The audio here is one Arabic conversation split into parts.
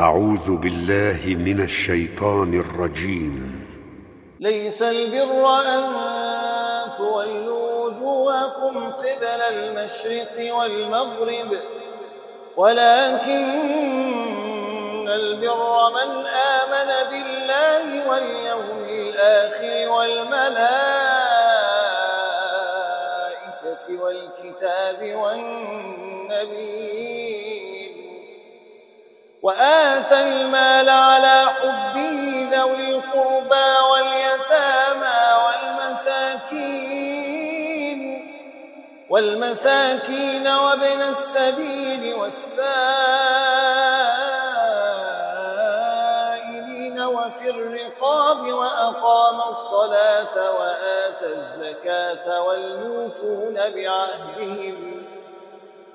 أعوذ بالله من الشيطان الرجيم. ليس البر أن تولوا وجوهكم قبل المشرق والمغرب ولكن البر من آمن بالله واليوم الآخر والملائكة والكتاب والنبيين. وآتى المال على حبه ذوي القربى واليتامى والمساكين والمساكين وابن السبيل والسائلين وفي الرقاب وأقام الصلاة وآتى الزكاة والموفون بعهدهم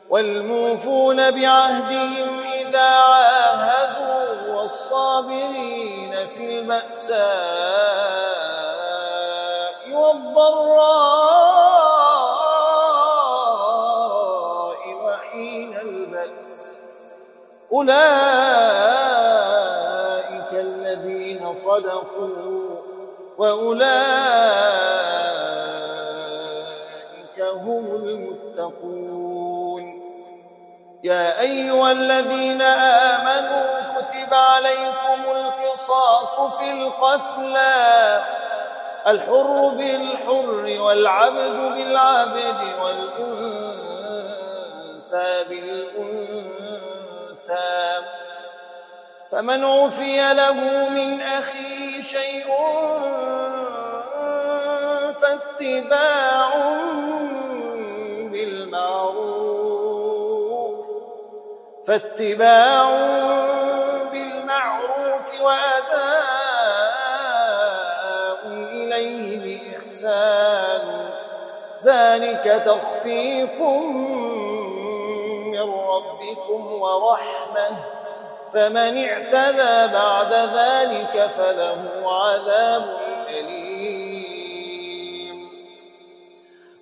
والموفون بعهدهم إذا عاهدوا والصابرين في البأساء والضراء وحين البأس أولئك الذين صدقوا وأولئك هم المتقون يا أيها الذين آمنوا كتب عليكم القصاص في القتلى. الحر بالحر والعبد بالعبد والأنثى بالأنثى. فمن عفي له من أخيه شيء فاتباع فاتباع بالمعروف وأداء إليه بإحسان. ذلك تخفيف من ربكم ورحمة. فمن اعتدى بعد ذلك فله عذاب أليم.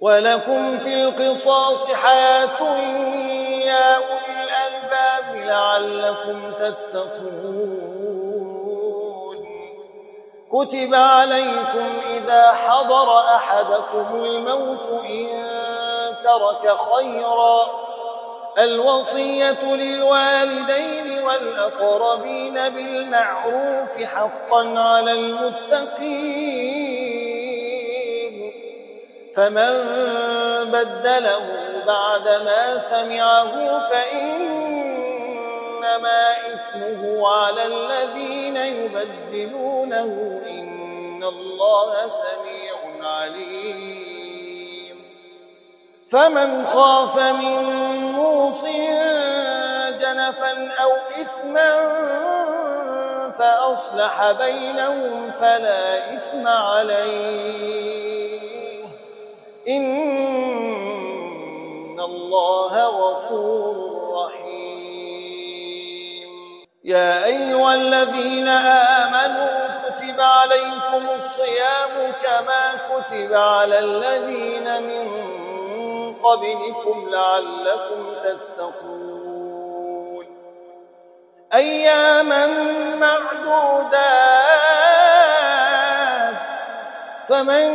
ولكم في القصاص حياة يا أولي لعلكم تتقون. كتب عليكم إذا حضر أحدكم الموت إن ترك خيرا. الوصية للوالدين والأقربين بالمعروف حقا على المتقين. فمن بدله بعدما سمعه فإنما إثمه على الذين يبدلونه إن الله سميع عليم. فمن خاف من موص جنفا أو إثما فأصلح بينهم فلا إثم عليه. إن الله غفور يا أيها الذين آمنوا كتب عليكم الصيام كما كتب على الذين من قبلكم لعلكم تتقون. أياما معدودات. فمن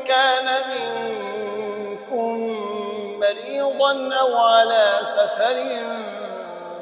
كان منكم مريضا أو على سفر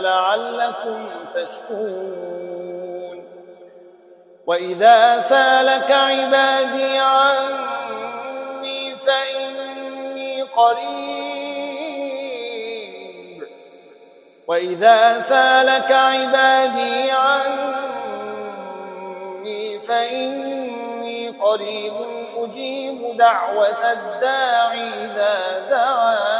ولعلكم تشكرون. وإذا سألك عبادي عني فإني قريب. وإذا سألك عبادي عني فإني قريب أجيب دعوة الداعي إذا دعان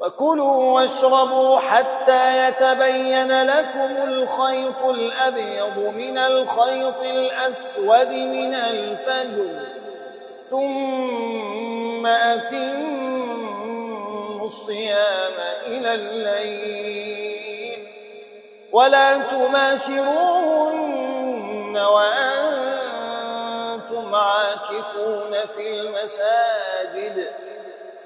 وكلوا واشربوا حتى يتبين لكم الخيط الأبيض من الخيط الأسود من الفجر. ثم أتموا الصيام إلى الليل. ولا تباشروهن وأنتم عاكفون في المساجد.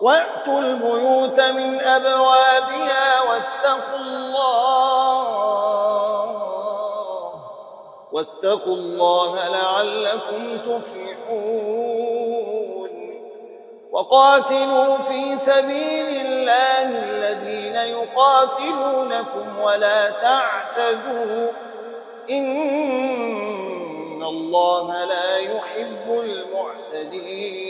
وأتوا البيوت من أبوابها واتقوا الله واتقوا الله لعلكم تفلحون وقاتلوا في سبيل الله الذين يقاتلونكم ولا تعتدوا إن الله لا يحب المعتدين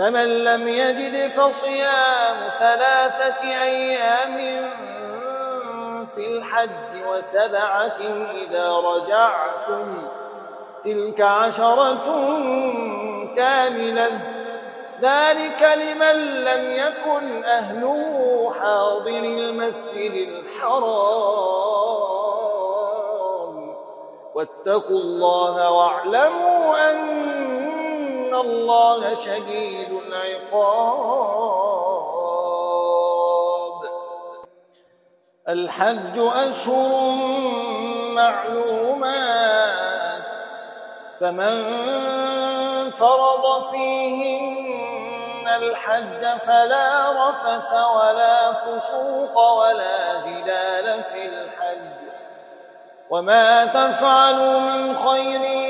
فمن لم يجد فصيام ثلاثة أيام في الحج وسبعة إذا رجعتم تلك عشرة كاملة. ذلك لمن لم يكن أهله حاضر المسجد الحرام. واتقوا الله واعلموا أن الله شديد العقاب. الحج أشهر معلومات فمن فرض فيهن الحج فلا رفث ولا فسوق ولا جدال في الحج. وما تفعلوا من خير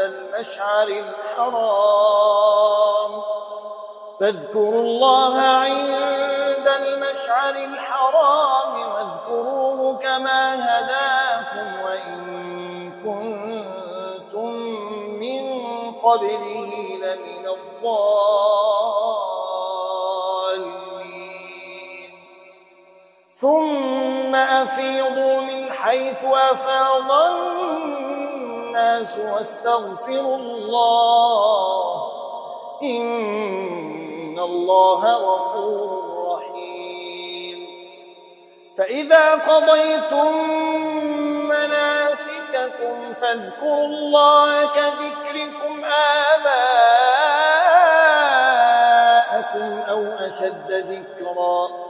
المشعر الحرام. فاذكروا الله عند المشعر الحرام واذكروه كما هداكم وإن كنتم من قبله لمن الضالين. ثم أفيضوا من حيث أفاض الناس واستغفروا الله. إن الله غفور رحيم. فإذا قضيتم مناسككم فاذكروا الله كذكركم آباءكم أو أشد ذكرا.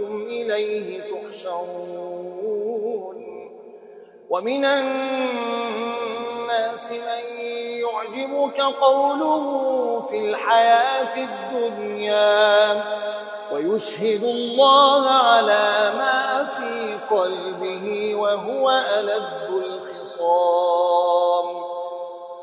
أنكم إليه تحشرون. ومن الناس من يعجبك قوله في الحياة الدنيا ويشهد الله على ما في قلبه وهو ألد الخصام.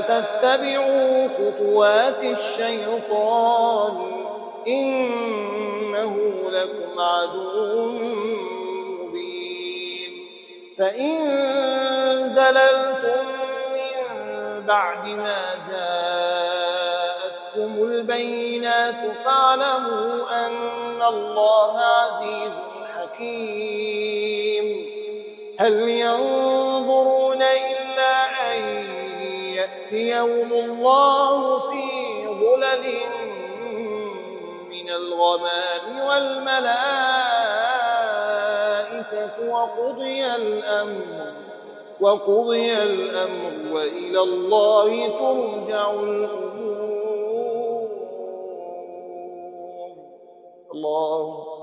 تتبعوا خطوات الشيطان إنه لكم عدو مبين. فإن زللتم من بعد ما جاءتكم البينات فاعلموا أن الله عزيز حكيم. هل ينظرون إلا أن يأتيهم الله في ظلل من الغمام والملائكة وقضي الأمر وقضي الأمر وإلى الله ترجع الأمور. الله